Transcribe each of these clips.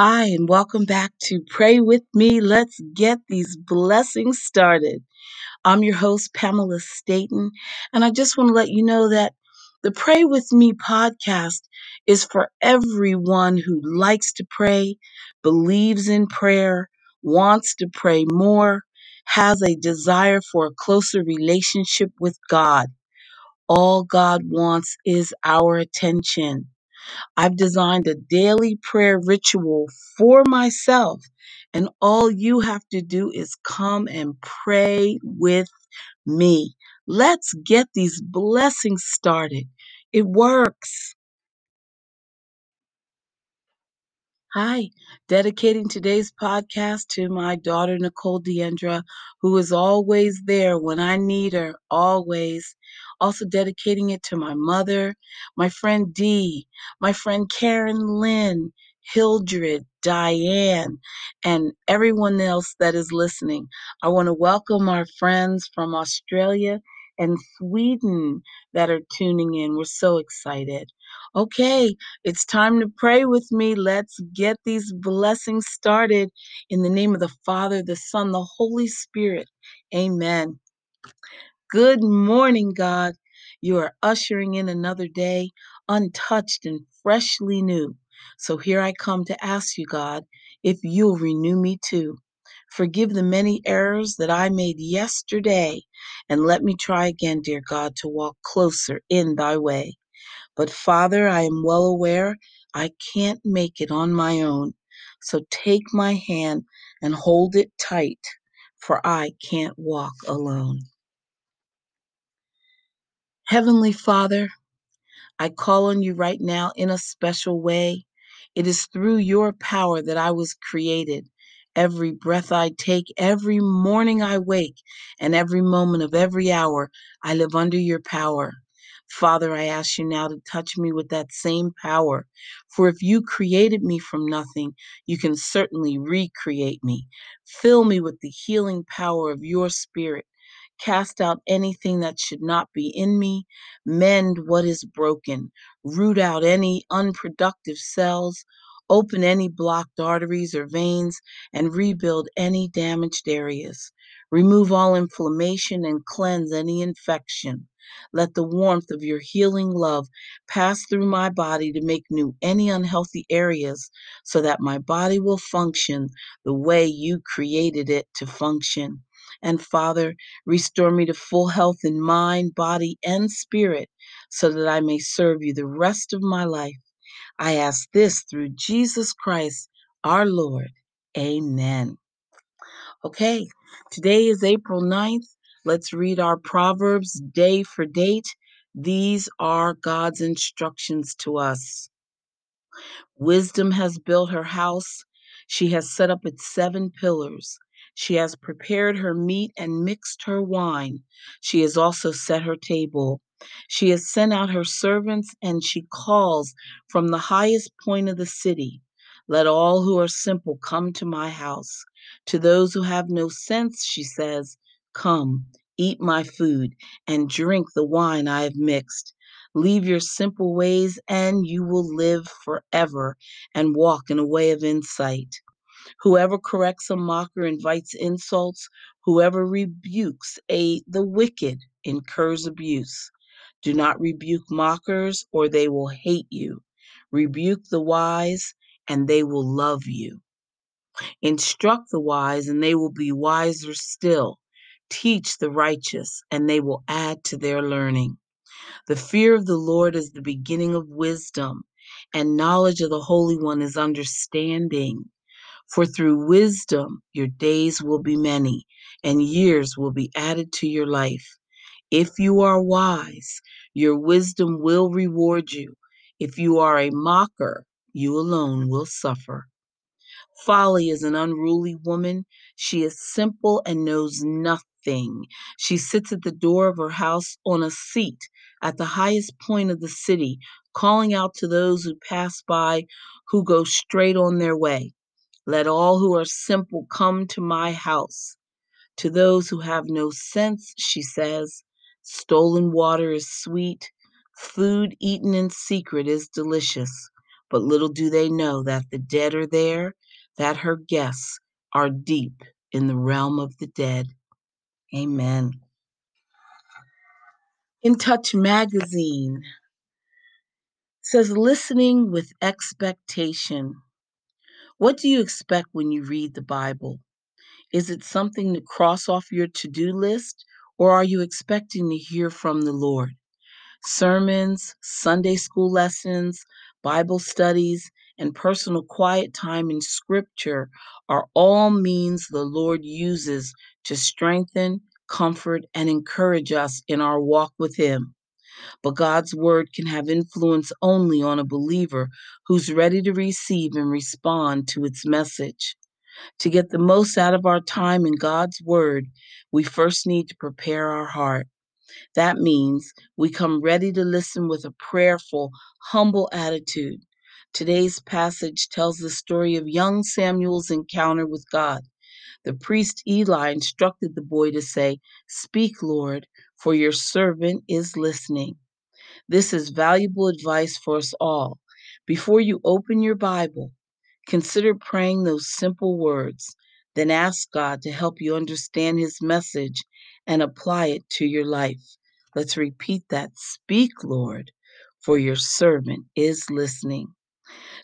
Hi, and welcome back to Pray With Me. Let's get these blessings started. I'm your host, Pamela Staton, and I just want to let you know that the Pray With Me podcast is for everyone who likes to pray, believes in prayer, wants to pray more, has a desire for a closer relationship with God. All God wants is our attention. I've designed a daily prayer ritual for myself. And all you have to do is come and pray with me. Let's get these blessings started. It works. Hi, dedicating today's podcast to my daughter, Nicole Deandra, who is always there when I need her, always. Also, dedicating it to my mother, my friend Dee, my friend Karen Lynn, Hildred, Diane, and everyone else that is listening. I want to welcome our friends from Australia and Sweden that are tuning in. We're so excited. Okay, it's time to pray with me. Let's get these blessings started in the name of the Father, the Son, the Holy Spirit. Amen. Good morning, God. You are ushering in another day, untouched and freshly new. So here I come to ask you, God, if you'll renew me too. Forgive the many errors that I made yesterday, and let me try again, dear God, to walk closer in thy way. But Father, I am well aware I can't make it on my own. So take my hand and hold it tight, for I can't walk alone. Heavenly Father, I call on you right now in a special way. It is through your power that I was created. Every breath I take, every morning I wake, and every moment of every hour, I live under your power. Father, I ask you now to touch me with that same power. For if you created me from nothing, you can certainly recreate me. Fill me with the healing power of your spirit. Cast out anything that should not be in me mend what is broken, root out any unproductive cells, open any blocked arteries or veins, and rebuild any damaged areas. Remove all inflammation and cleanse any infection. Let the warmth of your healing love pass through my body to make new any unhealthy areas so that my body will function the way you created it to function. And Father, Restore me to full health in mind, body, and spirit so that I may serve you the rest of my life. I ask this through Jesus Christ, our Lord. Amen. Okay, today is April 9th. Let's read our Proverbs day for date. These are God's instructions to us. Wisdom has built her house. She has set up its seven pillars. She has prepared her meat and mixed her wine. She has also set her table. She has sent out her servants, and she calls from the highest point of the city. Let all who are simple come to my house. To those who have no sense, she says, Come, eat my food, and drink the wine I have mixed. Leave your simple ways, and you will live forever and walk in a way of insight. Whoever corrects a mocker invites insults. Whoever rebukes a the wicked incurs abuse. Do not rebuke mockers, or they will hate you. Rebuke the wise, and they will love you. Instruct the wise, and they will be wiser still. Teach the righteous, and they will add to their learning. The fear of the Lord is the beginning of wisdom, and knowledge of the Holy One is understanding. For through wisdom your days will be many, and years will be added to your life. If you are wise, your wisdom will reward you. If you are a mocker, you alone will suffer. Folly is an unruly woman. She is simple and knows nothing. She sits at the door of her house on a seat at the highest point of the city, calling out to those who pass by who go straight on their way. Let all who are simple come to my house. To those who have no sense, she says, stolen water is sweet, food eaten in secret is delicious. But little do they know that the dead are there, that her guests are deep in the realm of the dead. Amen. In Touch Magazine says listening with expectation. What do you expect when you read the Bible? Is it something to cross off your to do list, or are you expecting to hear from the Lord? Sermons, Sunday school lessons, Bible studies, and personal quiet time in Scripture are all means the Lord uses to strengthen, comfort, and encourage us in our walk with Him. But God's Word can have influence only on a believer who's ready to receive and respond to its message. To get the most out of our time in God's Word, we first need to prepare our heart. That means we come ready to listen with a prayerful, humble attitude. Today's passage tells the story of young Samuel's encounter with God. The priest Eli instructed the boy to say, Speak, Lord, for your servant is listening. This is valuable advice for us all. Before you open your Bible, consider praying those simple words, then ask God to help you understand His message and apply it to your life. Let's repeat that. Speak, Lord, for your servant is listening.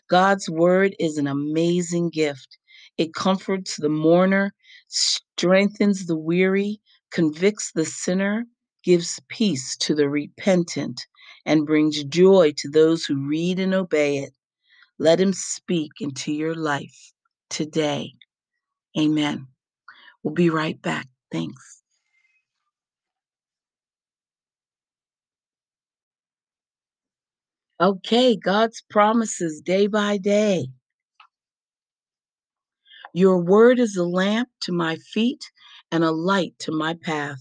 God's word is an amazing gift. It comforts the mourner, strengthens the weary, convicts the sinner, gives peace to the repentant, and brings joy to those who read and obey it. Let him speak into your life today. Amen. We'll be right back. Thanks. Okay, God's promises day by day. Your word is a lamp to my feet and a light to my path.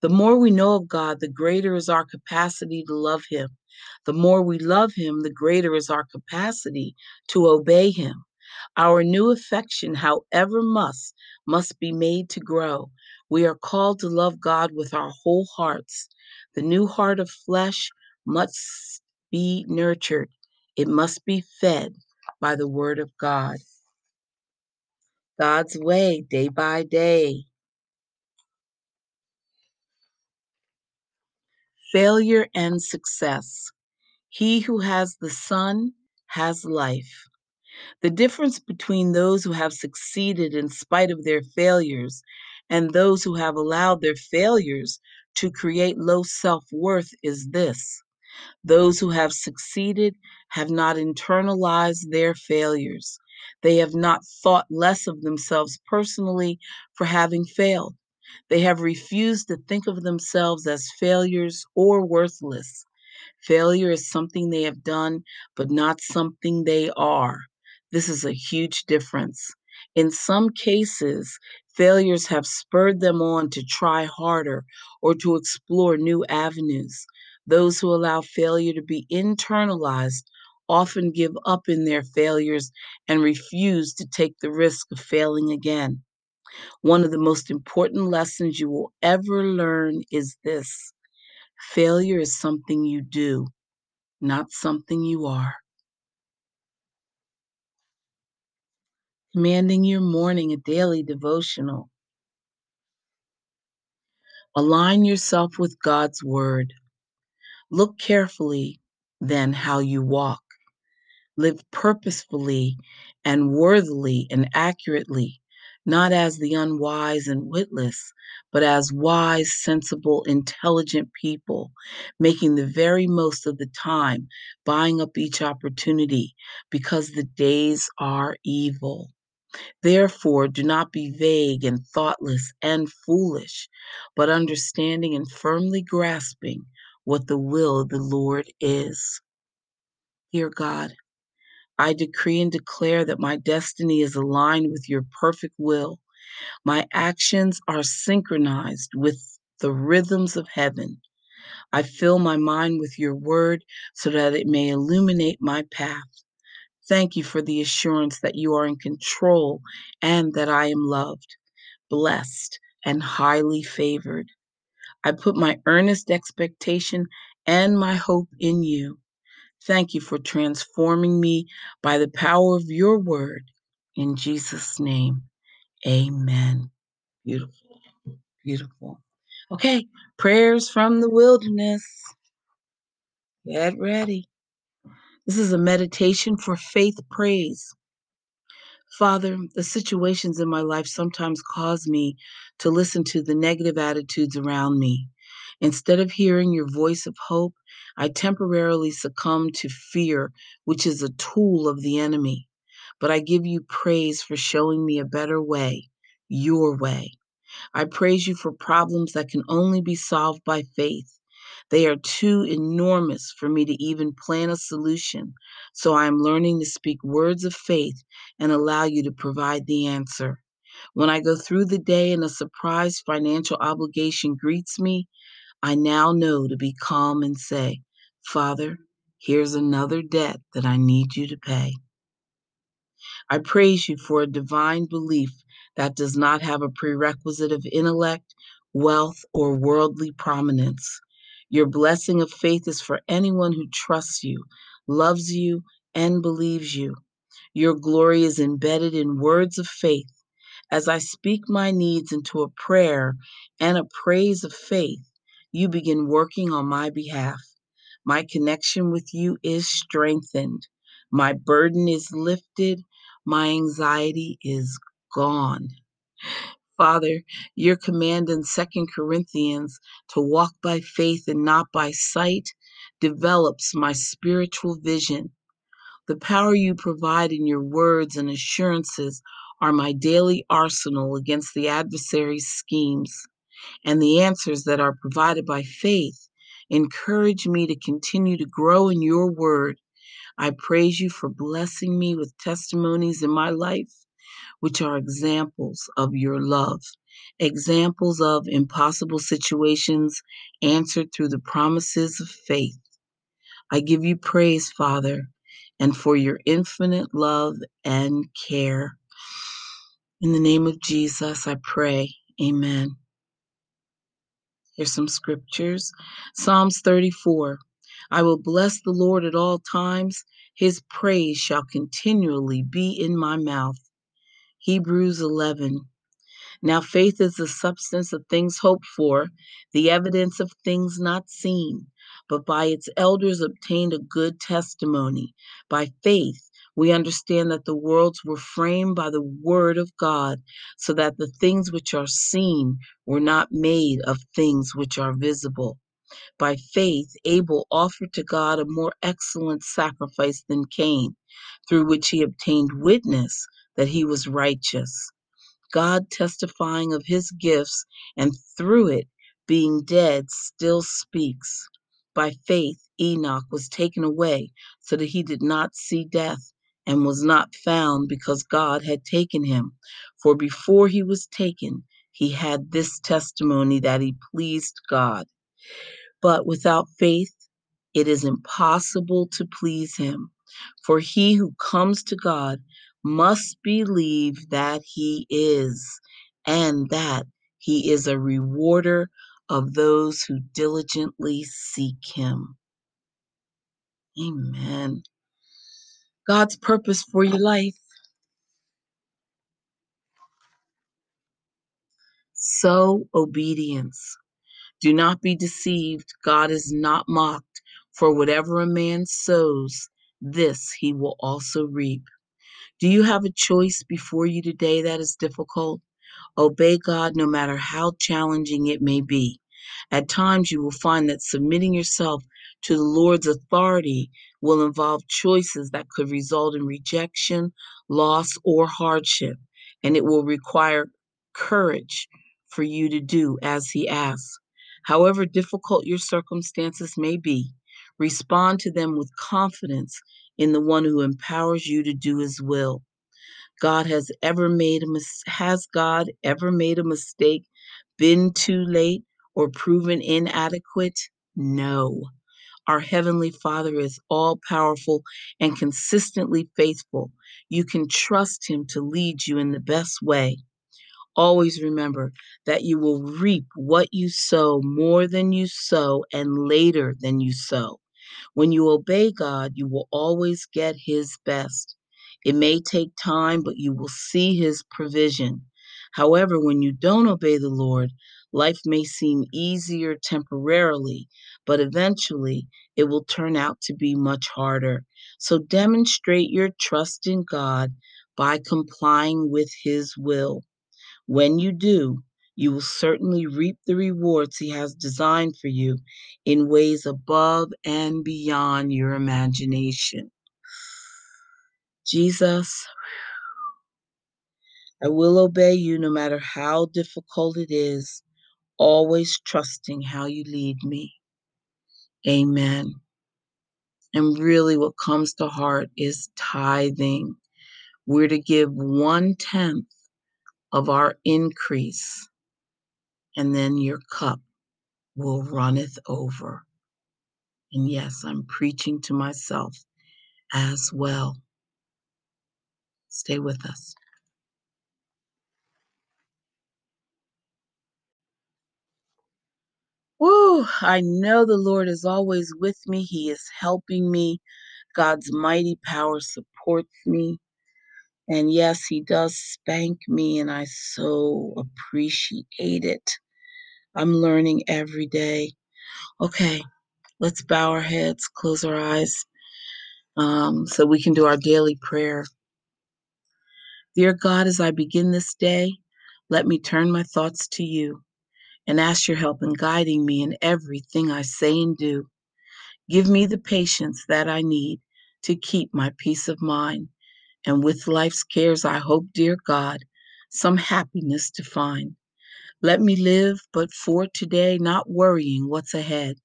The more we know of God, the greater is our capacity to love Him. The more we love Him, the greater is our capacity to obey Him. Our new affection, however must, must be made to grow. We are called to love God with our whole hearts. The new heart of flesh must be nurtured, it must be fed by the Word of God. God's way, day by day. Failure and success. He who has the Son has life. The difference between those who have succeeded in spite of their failures and those who have allowed their failures to create low self worth is this those who have succeeded have not internalized their failures. They have not thought less of themselves personally for having failed. They have refused to think of themselves as failures or worthless. Failure is something they have done, but not something they are. This is a huge difference. In some cases, failures have spurred them on to try harder or to explore new avenues. Those who allow failure to be internalized often give up in their failures and refuse to take the risk of failing again. One of the most important lessons you will ever learn is this failure is something you do, not something you are. Commanding your morning a daily devotional. Align yourself with God's word. Look carefully then how you walk. Live purposefully and worthily and accurately, not as the unwise and witless, but as wise, sensible, intelligent people, making the very most of the time, buying up each opportunity, because the days are evil. Therefore, do not be vague and thoughtless and foolish, but understanding and firmly grasping what the will of the Lord is. Dear God, I decree and declare that my destiny is aligned with your perfect will. My actions are synchronized with the rhythms of heaven. I fill my mind with your word so that it may illuminate my path. Thank you for the assurance that you are in control and that I am loved, blessed, and highly favored. I put my earnest expectation and my hope in you. Thank you for transforming me by the power of your word. In Jesus' name, amen. Beautiful, beautiful. Okay, prayers from the wilderness. Get ready. This is a meditation for faith praise. Father, the situations in my life sometimes cause me to listen to the negative attitudes around me. Instead of hearing your voice of hope, I temporarily succumb to fear, which is a tool of the enemy. But I give you praise for showing me a better way, your way. I praise you for problems that can only be solved by faith. They are too enormous for me to even plan a solution, so I am learning to speak words of faith and allow you to provide the answer. When I go through the day and a surprise financial obligation greets me, I now know to be calm and say, Father, here's another debt that I need you to pay. I praise you for a divine belief that does not have a prerequisite of intellect, wealth, or worldly prominence. Your blessing of faith is for anyone who trusts you, loves you, and believes you. Your glory is embedded in words of faith. As I speak my needs into a prayer and a praise of faith, you begin working on my behalf. My connection with you is strengthened. My burden is lifted. My anxiety is gone. Father, your command in Second Corinthians to walk by faith and not by sight develops my spiritual vision. The power you provide in your words and assurances are my daily arsenal against the adversary's schemes and the answers that are provided by faith encourage me to continue to grow in your word. I praise you for blessing me with testimonies in my life, which are examples of your love, examples of impossible situations answered through the promises of faith. I give you praise, Father, and for your infinite love and care. In the name of Jesus, I pray. Amen. Here's some scriptures Psalms 34. I will bless the Lord at all times, his praise shall continually be in my mouth. Hebrews 11. Now faith is the substance of things hoped for, the evidence of things not seen. But by its elders obtained a good testimony. By faith, we understand that the worlds were framed by the word of God, so that the things which are seen were not made of things which are visible. By faith, Abel offered to God a more excellent sacrifice than Cain, through which he obtained witness that he was righteous God testifying of his gifts, and through it, being dead, still speaks. By faith, Enoch was taken away so that he did not see death and was not found because God had taken him. For before he was taken, he had this testimony that he pleased God. But without faith, it is impossible to please him. For he who comes to God must believe that he is, and that he is a rewarder of those who diligently seek him. Amen. God's purpose for your life. Sow obedience. Do not be deceived. God is not mocked. For whatever a man sows, this he will also reap. Do you have a choice before you today that is difficult? Obey God no matter how challenging it may be. At times, you will find that submitting yourself to the Lord's authority will involve choices that could result in rejection, loss, or hardship, and it will require courage for you to do as He asks. However difficult your circumstances may be, respond to them with confidence in the one who empowers you to do His will. God has ever made a mis- has God ever made a mistake, been too late, or proven inadequate? No. Our Heavenly Father is all powerful and consistently faithful. You can trust Him to lead you in the best way. Always remember that you will reap what you sow more than you sow and later than you sow. When you obey God, you will always get His best. It may take time, but you will see His provision. However, when you don't obey the Lord, life may seem easier temporarily, but eventually it will turn out to be much harder. So demonstrate your trust in God by complying with His will. When you do, you will certainly reap the rewards He has designed for you in ways above and beyond your imagination. Jesus, I will obey you no matter how difficult it is, always trusting how you lead me. Amen. And really, what comes to heart is tithing. We're to give one tenth of our increase, and then your cup will runneth over. And yes, I'm preaching to myself as well. Stay with us. I know the Lord is always with me. He is helping me. God's mighty power supports me. And yes, He does spank me, and I so appreciate it. I'm learning every day. Okay, let's bow our heads, close our eyes, um, so we can do our daily prayer. Dear God, as I begin this day, let me turn my thoughts to you and ask your help in guiding me in everything I say and do. Give me the patience that I need to keep my peace of mind. And with life's cares, I hope, dear God, some happiness to find. Let me live but for today, not worrying what's ahead.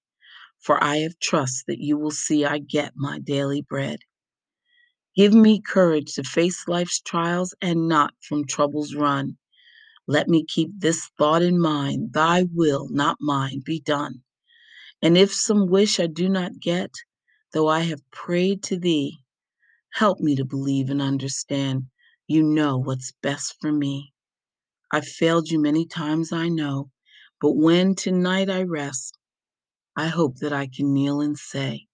For I have trust that you will see I get my daily bread. Give me courage to face life's trials and not from troubles run. Let me keep this thought in mind Thy will, not mine, be done. And if some wish I do not get, though I have prayed to Thee, help me to believe and understand you know what's best for me. I've failed you many times, I know, but when tonight I rest, I hope that I can kneel and say,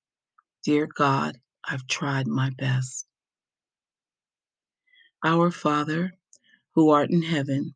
Dear God, I've tried my best. Our Father, who art in heaven,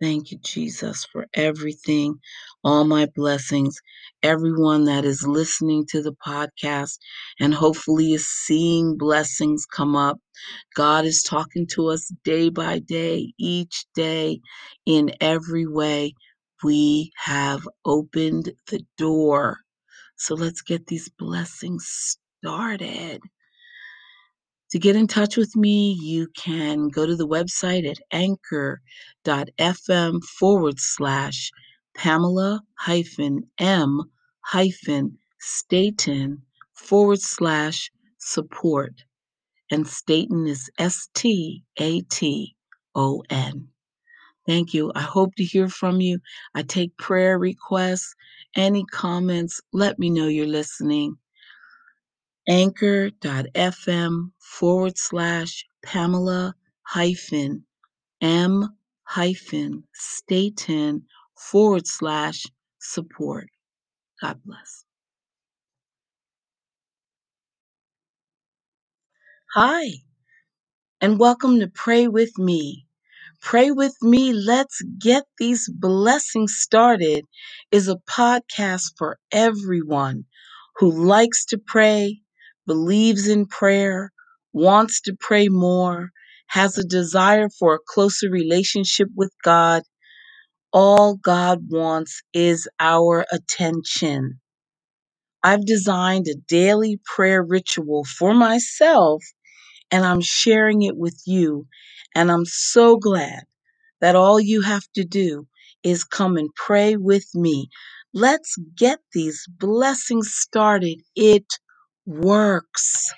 Thank you, Jesus, for everything, all my blessings, everyone that is listening to the podcast and hopefully is seeing blessings come up. God is talking to us day by day, each day, in every way. We have opened the door. So let's get these blessings started. To get in touch with me, you can go to the website at anchor.fm forward slash Pamela hyphen M hyphen Staton forward slash support. And Staton is S T A T O N. Thank you. I hope to hear from you. I take prayer requests, any comments. Let me know you're listening anchor.fm forward slash Pamela hyphen M hyphen Staton forward slash support. God bless. Hi, and welcome to Pray With Me. Pray With Me, Let's Get These Blessings Started is a podcast for everyone who likes to pray, believes in prayer, wants to pray more, has a desire for a closer relationship with God. All God wants is our attention. I've designed a daily prayer ritual for myself and I'm sharing it with you. And I'm so glad that all you have to do is come and pray with me. Let's get these blessings started. It works.